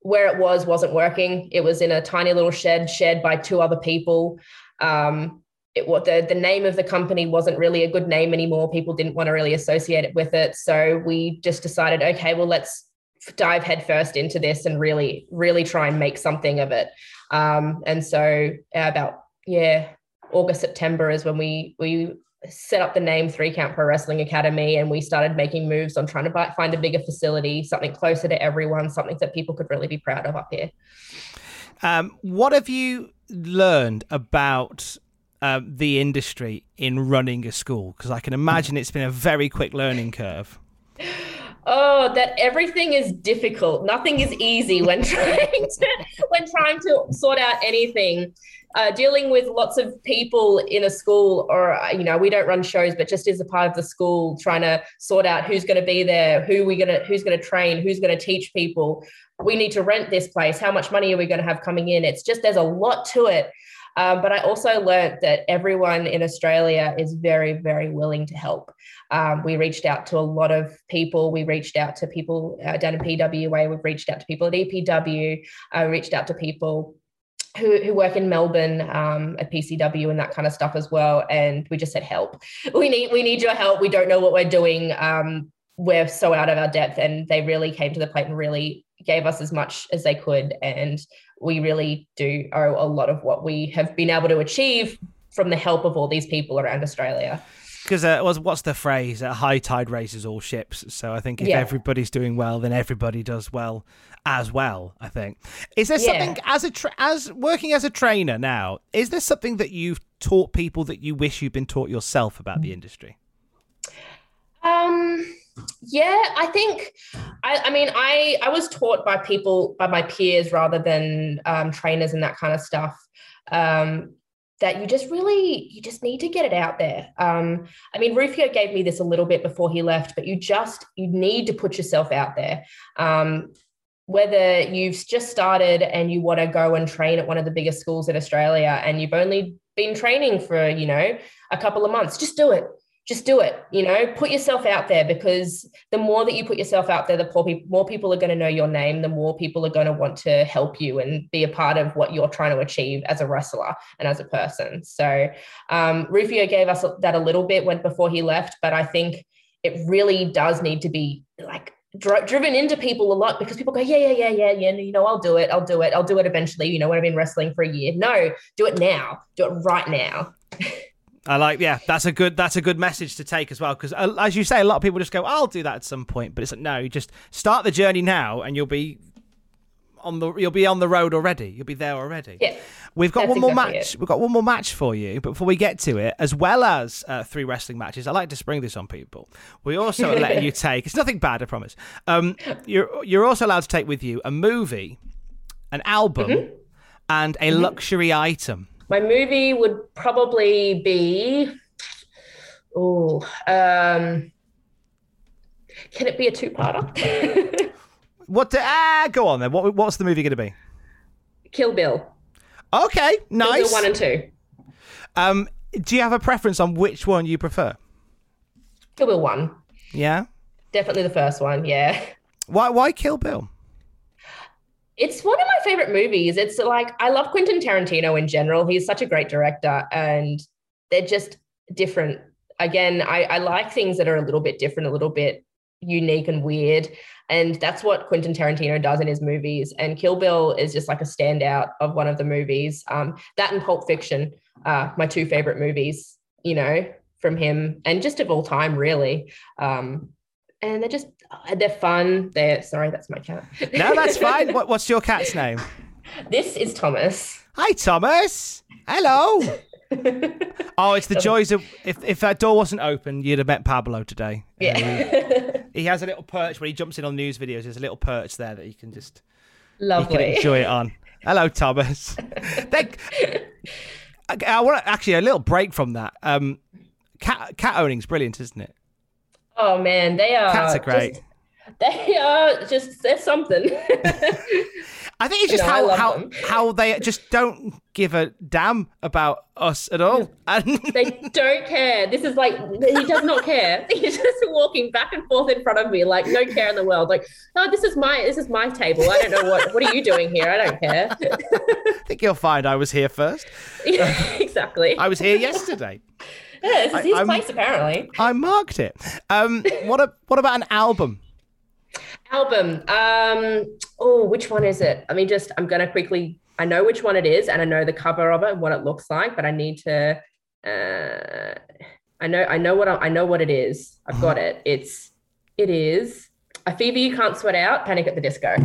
where it was wasn't working it was in a tiny little shed shared by two other people um, it what the the name of the company wasn't really a good name anymore. People didn't want to really associate it with it, so we just decided, okay, well, let's dive headfirst into this and really, really try and make something of it. Um, and so uh, about yeah, August September is when we we set up the name Three Count Pro Wrestling Academy, and we started making moves on trying to buy, find a bigger facility, something closer to everyone, something that people could really be proud of up here. Um, what have you learned about um, the industry in running a school? Because I can imagine it's been a very quick learning curve. Oh, that everything is difficult. Nothing is easy when [laughs] trying to when trying to sort out anything. Uh, dealing with lots of people in a school, or uh, you know, we don't run shows, but just as a part of the school, trying to sort out who's going to be there, who we gonna, who's going to train, who's going to teach people. We need to rent this place. How much money are we going to have coming in? It's just there's a lot to it. Um, but I also learned that everyone in Australia is very, very willing to help. Um, we reached out to a lot of people. We reached out to people uh, down in PWA. We've reached out to people at EPW. I reached out to people who, who work in Melbourne um, at PCW and that kind of stuff as well. And we just said, help. [laughs] We need we need your help. We don't know what we're doing. Um, we're so out of our depth. And they really came to the plate and really gave us as much as they could. And we really do owe a lot of what we have been able to achieve from the help of all these people around Australia. Because uh, what's, what's the phrase? Uh, high tide raises all ships. So I think if Yeah. everybody's doing well, then everybody does well as well. I think. Is there Yeah. something as a tra- as working as a trainer now? Is there something that you've taught people that you wish you'd been taught yourself about the industry? Um, yeah, I think. I, I mean, I I was taught by people by my peers rather than um, trainers and that kind of stuff. Um, that you just really you just need to get it out there. Um, I mean, Rufio gave me this a little bit before he left, but you just you need to put yourself out there. Um, whether you've just started and you want to go and train at one of the biggest schools in Australia and you've only been training for, you know, a couple of months, just do it. Just do it. You know, put yourself out there because the more that you put yourself out there, the more people, more people are going to know your name, the more people are going to want to help you and be a part of what you're trying to achieve as a wrestler and as a person. So um, Rufio gave us that a little bit when before he left, but I think it really does need to be like dri- driven into people a lot because people go, yeah, yeah, yeah, yeah, yeah. You know, I'll do it. I'll do it. I'll do it eventually. You know, when I've been wrestling for a year. No, do it now. Do it right now. [laughs] I like, yeah, that's a good that's a good message to take as well because, uh, as you say, a lot of people just go, "I'll do that at some point," but it's like, no, you just start the journey now, and you'll be on the you'll be on the road already. You'll be there already. Yeah, We've got one more exactly match. it. We've got one more match for you, but before we get to it, as well as uh, three wrestling matches, I like to spring this on people. We also are letting you [laughs] take. It's nothing bad, I promise. Um, you're you're also allowed to take with you a movie, an album, Mm-hmm. and a luxury item. My movie would probably be, oh, um, can it be a two-parter? [laughs] What? The, ah, go on then. What what's the movie going to be? Kill Bill. Okay, Kill nice. Bill one and two. Um, do you have a preference on which one you prefer? Kill Bill one. Yeah. Definitely the first one. Yeah. Why why Kill Bill? It's one of my favorite movies. It's like I love Quentin Tarantino in general. He's such a great director, and they're just different. Again, I, I like things that are a little bit different, a little bit unique and weird. And that's what Quentin Tarantino does in his movies. And Kill Bill is just like a standout of one of the movies. Um, that and Pulp Fiction, uh, my two favorite movies, you know, from him and just of all time, really. Um, and they're just they're fun. They're sorry, that's my cat. no, that's [laughs] fine. What, what's your cat's name? This is Thomas. Hi, Thomas. Hello. [laughs] oh, it's the joys of if if that door wasn't open, you'd have met Pablo today. Yeah. Um, [laughs] he has a little perch when he jumps in on news videos. There's a little perch there that you can just lovely can enjoy it on. Hello, Thomas. they, I, I want actually a little break from that. Um, cat cat owning's brilliant, isn't it? Oh man, they are. Cats are great. Just, they are just they're something. [laughs] I think it's just how how, how they just don't give a damn about us at all. And they don't care. This is like he does not care. [laughs] He's just walking back and forth in front of me, like no care in the world. Like, oh, this is my this is my table. I don't know what what are you doing here. I don't care. [laughs] I think you'll find I was here first. Exactly. I was here yesterday. Yeah, this is his I, place apparently. I marked it. Um, what a, what about an album? Album. Um, oh, which one is it? I mean, just I'm gonna quickly. I know which one it is, and I know the cover of it and what it looks like, but I need to. Uh, I know. I know what I, I know what it is. I've got it. It's. It is a fever you can't sweat out. Panic at the Disco.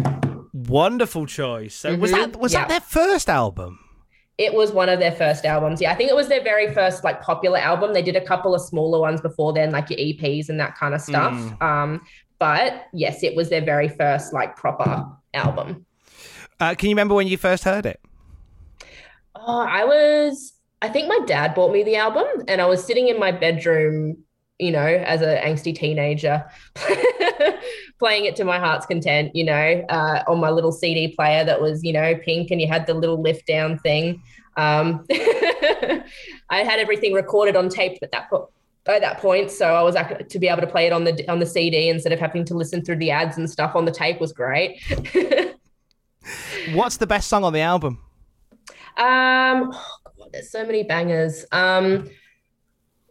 Wonderful choice. So mm-hmm. was that was that their first album? It was one of their first albums. Yeah, I think it was their very first like popular album. They did a couple of smaller ones before then, like your EPs and that kind of stuff. Mm. Um, but yes, it was their very first like proper album. Uh, can you remember when you first heard it? Oh, I was. I think my dad bought me the album, and I was sitting in my bedroom, you know, as an angsty teenager, [laughs] playing it to my heart's content, you know, uh, on my little CD player that was, you know, pink, and you had the little lift down thing. Um, [laughs] I had everything recorded on tape at that point at that point. So I was to be able to play it on the on the CD instead of having to listen through the ads and stuff on the tape was great. [laughs] What's the best song on the album? Um, oh God, there's so many bangers. Um,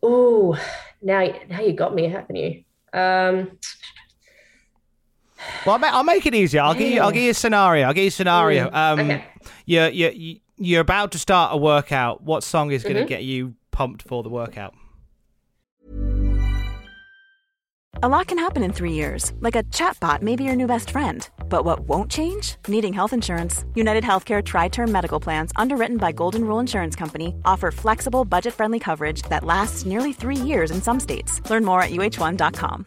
oh, now now you got me, haven't you? Um. Well, I'll make, I'll make it easier. I'll give you. I'll give you a scenario. I'll give you a scenario. Um, okay. You're you're you're about to start a workout. What song is going to mm-hmm. get you pumped for the workout? A lot can happen in three years, like a chatbot may be your new best friend. But what won't change? Needing health insurance. United Healthcare Tri Term Medical Plans, underwritten by Golden Rule Insurance Company, offer flexible, budget friendly coverage that lasts nearly three years in some states. Learn more at uh1.com.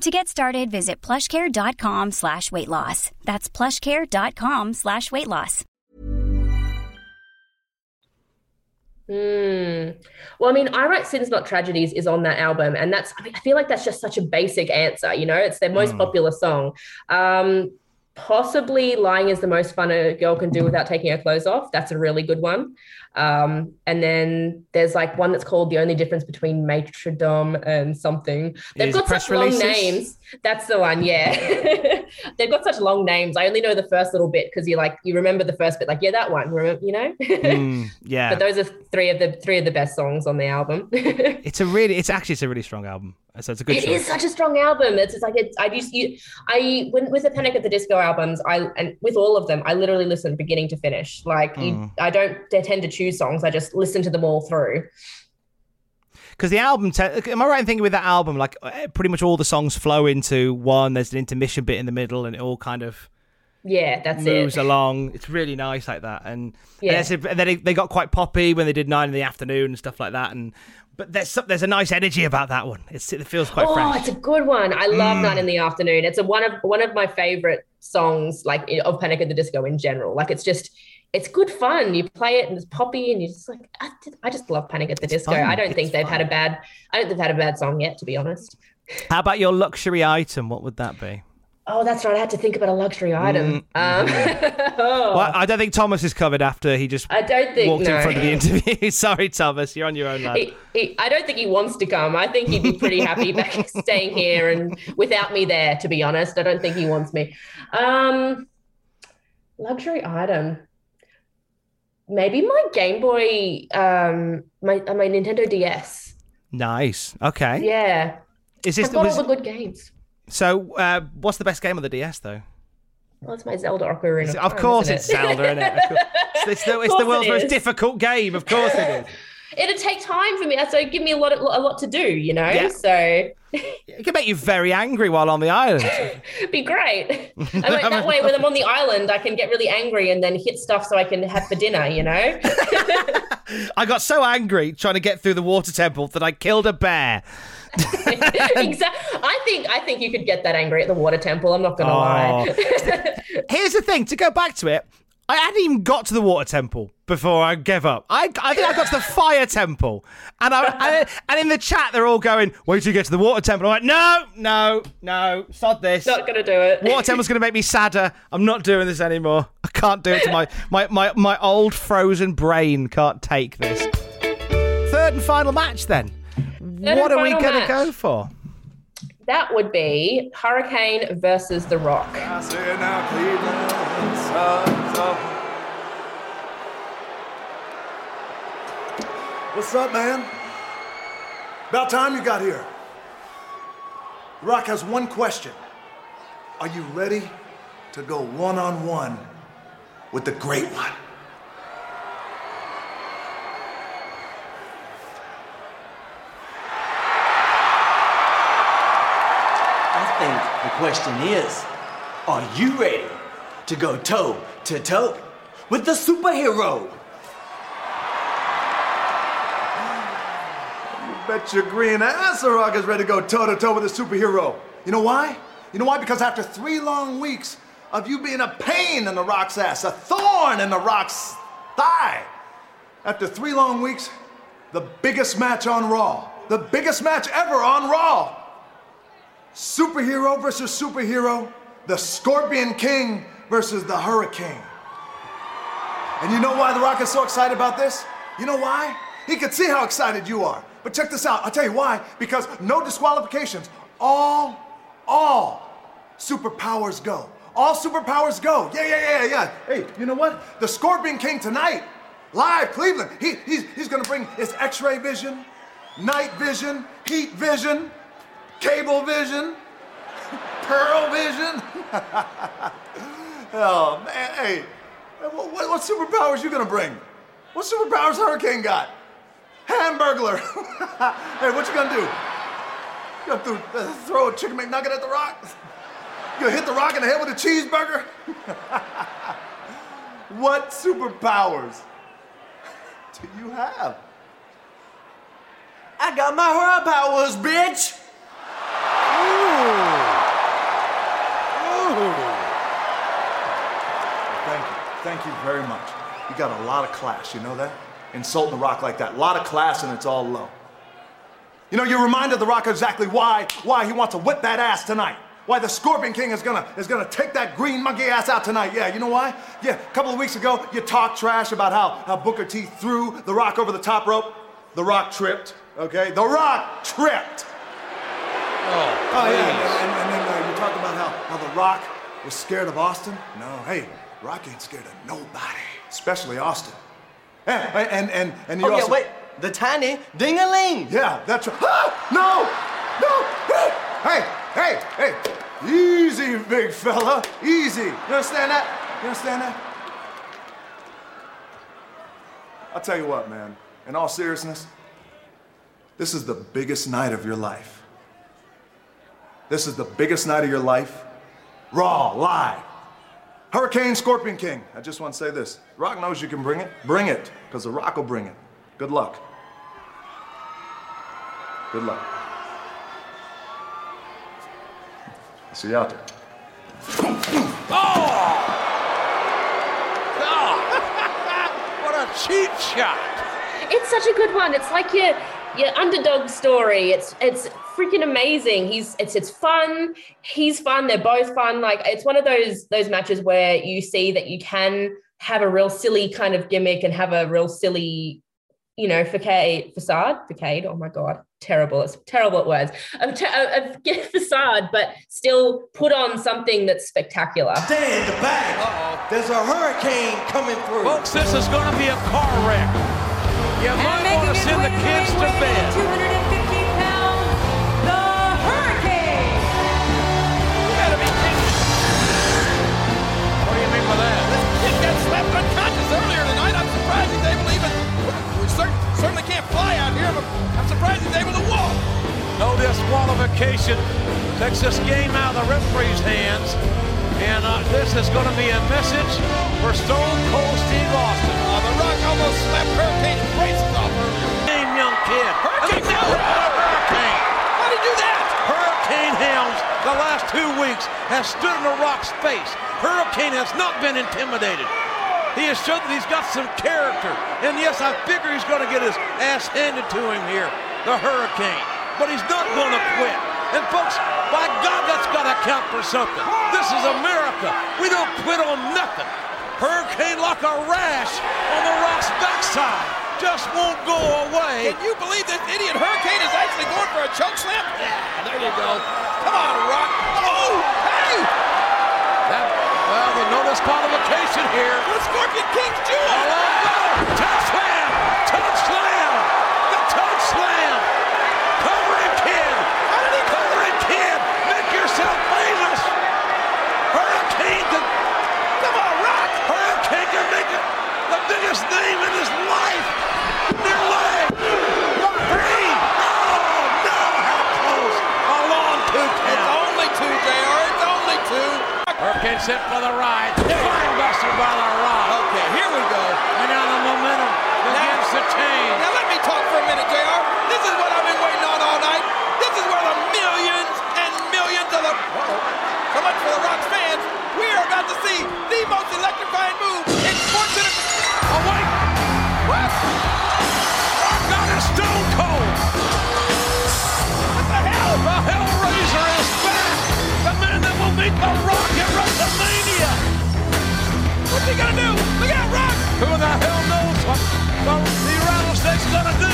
To get started, visit plushcare.com slash weight loss. That's plushcare.com slash weight loss. Mm. Well, I mean, I Write Sins Not Tragedies is on that album. And that's, I mean, I feel like that's just such a basic answer, you know? It's their most mm. popular song. Um, possibly Lying is the most fun a girl can do without taking her clothes off. That's a really good one. Um, and then there's like one that's called The Only Difference Between Martyrdom and something. They've is got such releases? long names. That's the one, yeah. [laughs] They've got such long names. I only know the first little bit because you like you remember the first bit, like, yeah, that one, remember, you know? [laughs] mm, yeah. But those are three of the three of the best songs on the album. [laughs] it's a really it's actually it's a really strong album. So it's a good It is such a strong album. It's just like it's I just you I when with the Panic at the Disco albums, I and with all of them, I literally listen beginning to finish. Like mm. you, I don't tend to choose songs. I just listen to them all through because the album te- am i right in thinking with that album like uh, pretty much all the songs flow into one there's an intermission bit in the middle and it all kind of Yeah, that's moves it. along. It's really nice like that. And, Yeah. and, and then it- they got quite poppy when they did nine in the afternoon and stuff like that. And but there's some, there's a nice energy about that one. It's, it feels quite oh, fresh. it's a good one. I love Mm. Nine in the Afternoon. It's a one of one of my favorite songs, like of Panic at the Disco in general. Like it's just, it's good fun. You play it and it's poppy, and you're just like, I just, I just love Panic at the Disco. fun. I don't think they've had a bad, I don't think they've had a bad song yet, to be honest. How about your luxury item? What would that be? Oh, that's right. I had to think about a luxury item. Um, [laughs] oh, Well, I don't think Thomas is covered after he just I don't think walked no. in front of the [laughs] interview. [laughs] Sorry, Thomas, you're on your own, lad. He, he, I don't think he wants to come. I think he'd be pretty happy back staying here and without me there. To be honest, I don't think he wants me. Um, luxury item. Maybe my Game Boy, um, my uh, my Nintendo DS. Nice. Okay. Yeah, Is this I've got was, all the good games. So? Uh, what's the best game on the DS though? Well, it's my Zelda Ocarina. Of it- of Time, course, isn't it's? Zelda, isn't it? [laughs] It's the, it's the world's it most difficult game. Of course it is. It'd take time for me, so give me a lot, of, a lot to do. You know, Yeah. so It can make you very angry while on the island. [laughs] be great. [laughs] I mean, that way, when I'm on the island, I can get really angry and then hit stuff so I can have for dinner. You know. I got so angry trying to get through the water temple that I killed a bear. [laughs] exactly. I think I think you could get that angry at the water temple. I'm not gonna Oh. lie. [laughs] Here's the thing: to go back to it, I hadn't even got to the water temple before I gave up. I, I think I got to the fire temple, and I, I and in the chat they're all going, "Wait till you get to the water temple." I'm like, "No, no, no, sod this." not gonna do it. Water temple's going to make me sadder. I'm not doing this anymore. I can't do it to my my my, my old frozen brain can't take this. Third and final match then. And what are we going to go for? That would be Hurricane versus The Rock. What's up, man? About time you got here. Rock has one question. Are you ready to go one on one with the great one? Question is Are you ready to go toe to toe with the superhero? You bet your green ass Rock is ready to go toe to toe with the superhero. You know why? You know why? Because after three long weeks of you being a pain in the Rock's ass, a thorn in the Rock's thigh, after three long weeks, the biggest match on Raw, the biggest match ever on Raw. Superhero versus superhero, the Scorpion King versus the Hurricane. And you know why The Rock is so excited about this? You know why? He can see how excited you are. But check this out. I'll tell you why. Because no disqualifications. All, all superpowers go. All superpowers go. Yeah, yeah, yeah, yeah. Hey, you know what? The Scorpion King tonight, live Cleveland. He, he's, he's gonna bring his X-ray vision, night vision, heat vision, cable vision, Pearle Vision. [laughs] oh man, hey, what, what, superpowers you gonna bring? What superpowers Hurricane got? Hamburglar. [laughs] hey, what you gonna do? You gonna th- uh, throw a chicken McNugget at the rock? [laughs] You gonna hit the rock in the head with a cheeseburger? what superpowers do you have? I got my hurl powers, bitch! Thank you. Thank you very much. You got a lot of class, you know that? Insulting the rock like that. A lot of class and it's all low. You know, you reminded the rock exactly why why he wants to whip that ass tonight. Why the Scorpion King is gonna is gonna take that green monkey ass out tonight. Yeah, you know why? Yeah, a couple of weeks ago, you talked trash about how, how Booker T threw the rock over the top rope. The rock tripped, okay? The rock tripped. Oh, oh yeah, and, and, then uh, you talk about how, how The Rock was scared of Austin. No, hey, Rock ain't scared of nobody, especially Austin. And and and, and you Oh, yeah, wait. The tiny ding-a-ling. Yeah, that's right. Ah, no, no, hey, hey, hey, hey, easy, big fella, easy. You understand that? You understand that? I'll tell you what, man. In all seriousness, this is the biggest night of your life. This is the biggest night of your life. Raw, live. Hurricane Scorpion King, I just want to say this. Rock knows you can bring it. Bring it, because The Rock will bring it. Good luck. Good luck. I'll see you out there. Oh! [laughs] what a cheap shot. It's such a good one. It's like your your underdog story. It's it's freaking amazing. He's it's it's fun. He's fun. They're both fun. Like it's one of those those matches where you see that you can have a real silly kind of gimmick and have a real silly, you know, facade facade facade. Oh my god, terrible. It's terrible at words. A, te- a, [laughs] a facade, but still put on something that's spectacular. Stay in the back. Uh-oh. There's a hurricane coming through. Folks, this is going to be a car wreck. You might want to send the kids to bed. Surprised he's able to walk. No disqualification takes this game out of the referee's hands. And uh, this is going to be a message for Stone Cold Steve Austin. Uh, the Rock almost slapped Hurricane's braces off earlier. Name young kid. Hurricane, no! Hurricane. How'd he do that? Hurricane Helms, the last two weeks, has stood in the Rock's face. Hurricane has not been intimidated. He has shown that he's got some character. And yes, I figure he's going to get his ass handed to him here, the Hurricane. But he's not going to quit. And folks, by God, that's got to count for something. This is America. We don't quit on nothing. Hurricane like a rash on the Rock's backside. Just won't go away. Can you believe this idiot Hurricane is actually going for a choke slam? Yeah, there you go. Come on, Rock. Oh, hey! That, well, the no disqualification here. The Scorpion King's jewel. Oh, no slam! Toe slam! The toe slam! Cover it, kid! How did he Cover it, kid! Make yourself famous! Hurricane can... Come on, Rock! Hurricane can make it the biggest name in his life! Their leg! Three! Oh, no! How close! A long two count! It's only two, JR. It's only two. Hurricane set for the ride. Spinebuster by the rock. Okay, here we go. And now the momentum begins to change. Now let me talk for a minute, JR. This is what I've been waiting on all night. This is where the millions and millions of the... So much for the Rock's fans. We are about to see the most electrifying move the Rock at WrestleMania! What's he gonna do? Look out, Rock! Who the hell knows what the, the rattlesnake's gonna do?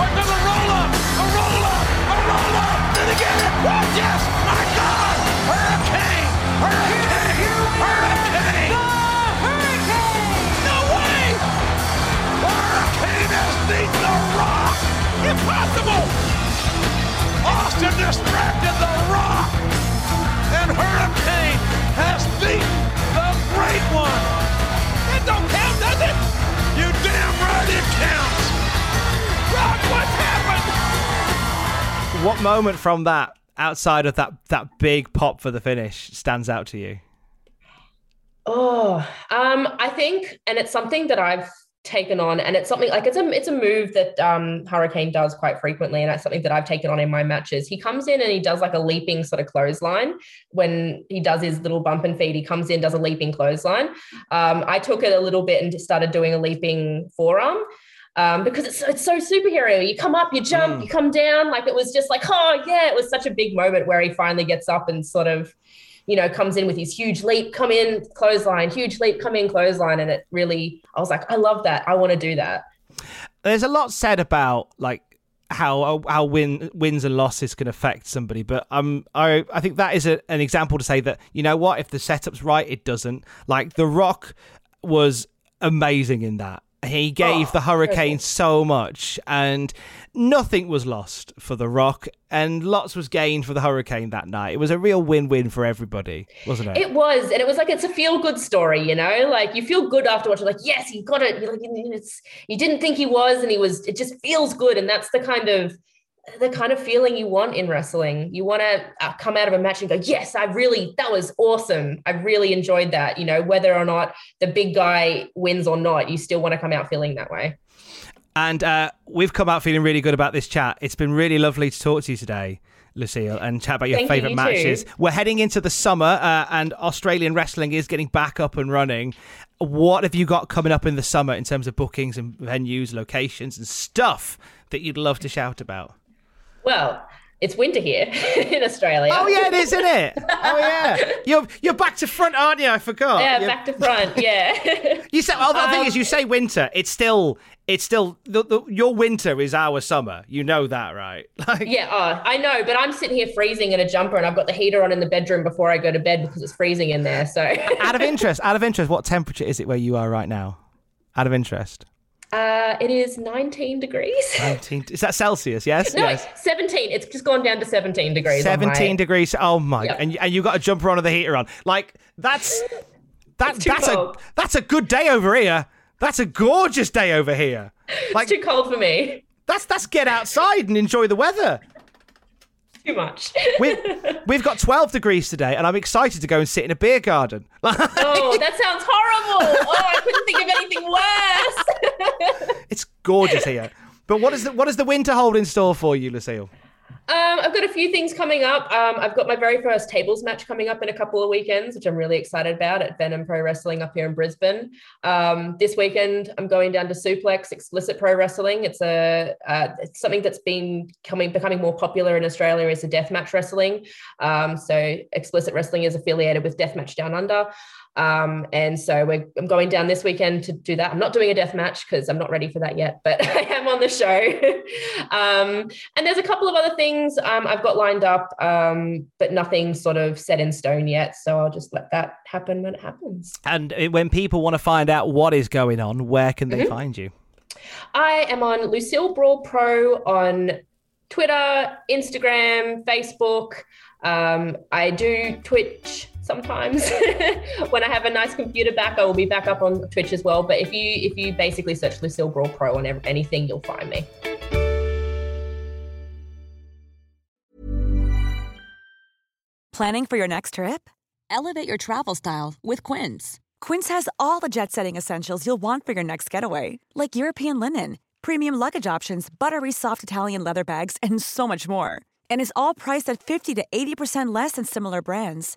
We're gonna roll up! A roll up! A roll up! Did he get it? Oh, yes! My God! Hurricane! Hurricane! Hurricane! Are. The hurricane! No way! Hurricane has beat the Rock! Impossible! Austin distracted the Rock! And Hurricane has beaten the Great One! That don't count, does it? You damn right it counts! Rock, what's happened? What moment from that, outside of that that big pop for the finish, stands out to you? Oh, um, I think, and it's something that I've taken on, and it's something like it's a it's a move that um Hurricane does quite frequently, and that's something that I've taken on in my matches. He comes in and he does like a leaping sort of clothesline when he does his little bump and feed. He comes in, does a leaping clothesline. Um, I took it a little bit and just started doing a leaping forearm. Um, because it's it's so superhero. You come up, you jump, you come down. Like it was just like, oh yeah, it was such a big moment where he finally gets up and sort of you know, comes in with his huge leap, come in, clothesline, huge leap, come in, clothesline. And it really, I was like, I love that. I want to do that. There's a lot said about like how how win, wins and losses can affect somebody, but um, I I think that is a, an example to say that you know what, if the setup's right, it doesn't. Like The Rock was amazing in that. He gave Oh, the Hurricane so much, and nothing was lost for The Rock, and lots was gained for the Hurricane that night. It was a real win-win for everybody, wasn't it? It was, and it was like it's a feel-good story, you know. Like you feel good after watching. Like yes, he got it. You're like it's you didn't think he was, and he was. It just feels good, and that's the kind of the kind of feeling you want in wrestling. You want to uh, come out of a match and go, "Yes, I really that was awesome. I really enjoyed that." You know, whether or not the big guy wins or not, you still want to come out feeling that way. And uh, we've come out feeling really good about this chat. It's been really lovely to talk to you today. Lucille, and chat about your Thank favourite you matches. too. We're heading into the summer, uh, and Australian wrestling is getting back up and running. What have you got coming up in the summer in terms of bookings and venues, locations, and stuff that you'd love to shout about? Well, it's winter here [laughs] in Australia. Oh yeah, it is, isn't it? Oh yeah, [laughs] you're you're back to front, aren't you? I forgot. yeah, You're- back to front. Yeah. [laughs] You say, well, the thing Um, is, you say winter. It's still, it's still. The, the, your winter is our summer. You know that, right? Like, Yeah, oh, I know, but I'm sitting here freezing in a jumper and I've got the heater on in the bedroom before I go to bed because it's freezing in there. So, out of interest, out of interest, what temperature is it where you are right now? Out of interest, uh, it is 19 degrees. [laughs] nineteen. Is that Celsius? Yes. no, yes. 17. It's just gone down to 17 degrees. on my- 17 degrees. Oh my! Yep. And you- and you got a jumper on with the heater on. Like that's that that's cold. a that's a good day over here. That's a gorgeous day over here. [laughs] Like it's too cold for me. That's that's get outside and enjoy the weather. Too much. we, we've got 12 degrees today, and I'm excited to go and sit in a beer garden. [laughs] oh, that sounds horrible. Oh, I couldn't think of anything worse. [laughs] it's gorgeous here. But what is the what does the winter hold in store for you, Lucille? Um, I've got a few things coming up. Um, I've got my very first tables match coming up in a couple of weekends, which I'm really excited about at Venom Pro Wrestling up here in Brisbane. Um, this weekend, I'm going down to Suplex Explicit Pro Wrestling. It's a uh, it's something that's been coming becoming more popular in Australia is the deathmatch wrestling. Um, so Explicit Wrestling is affiliated with Deathmatch Down Under. Um, and so we're, I'm going down this weekend to do that. I'm not doing a death match because I'm not ready for that yet, but [laughs] I am on the show. [laughs] um, and there's a couple of other things um, I've got lined up, um, but nothing sort of set in stone yet. So I'll just let that happen when it happens. And uh, when people want to find out what is going on, where can they Mhm. find you? I am on Lucille Brawl Pro on Twitter, Instagram, Facebook. Um, I do Twitch sometimes. [laughs] when I have a nice computer back, I will be back up on Twitch as well. But if you if you basically search Lucille Brawl Pro on anything, you'll find me. Planning for your next trip? Elevate your travel style with Quince. Quince has all the jet setting essentials you'll want for your next getaway, like European linen, premium luggage options, buttery soft Italian leather bags, and so much more. And is all priced at 50 to 80% less than similar brands.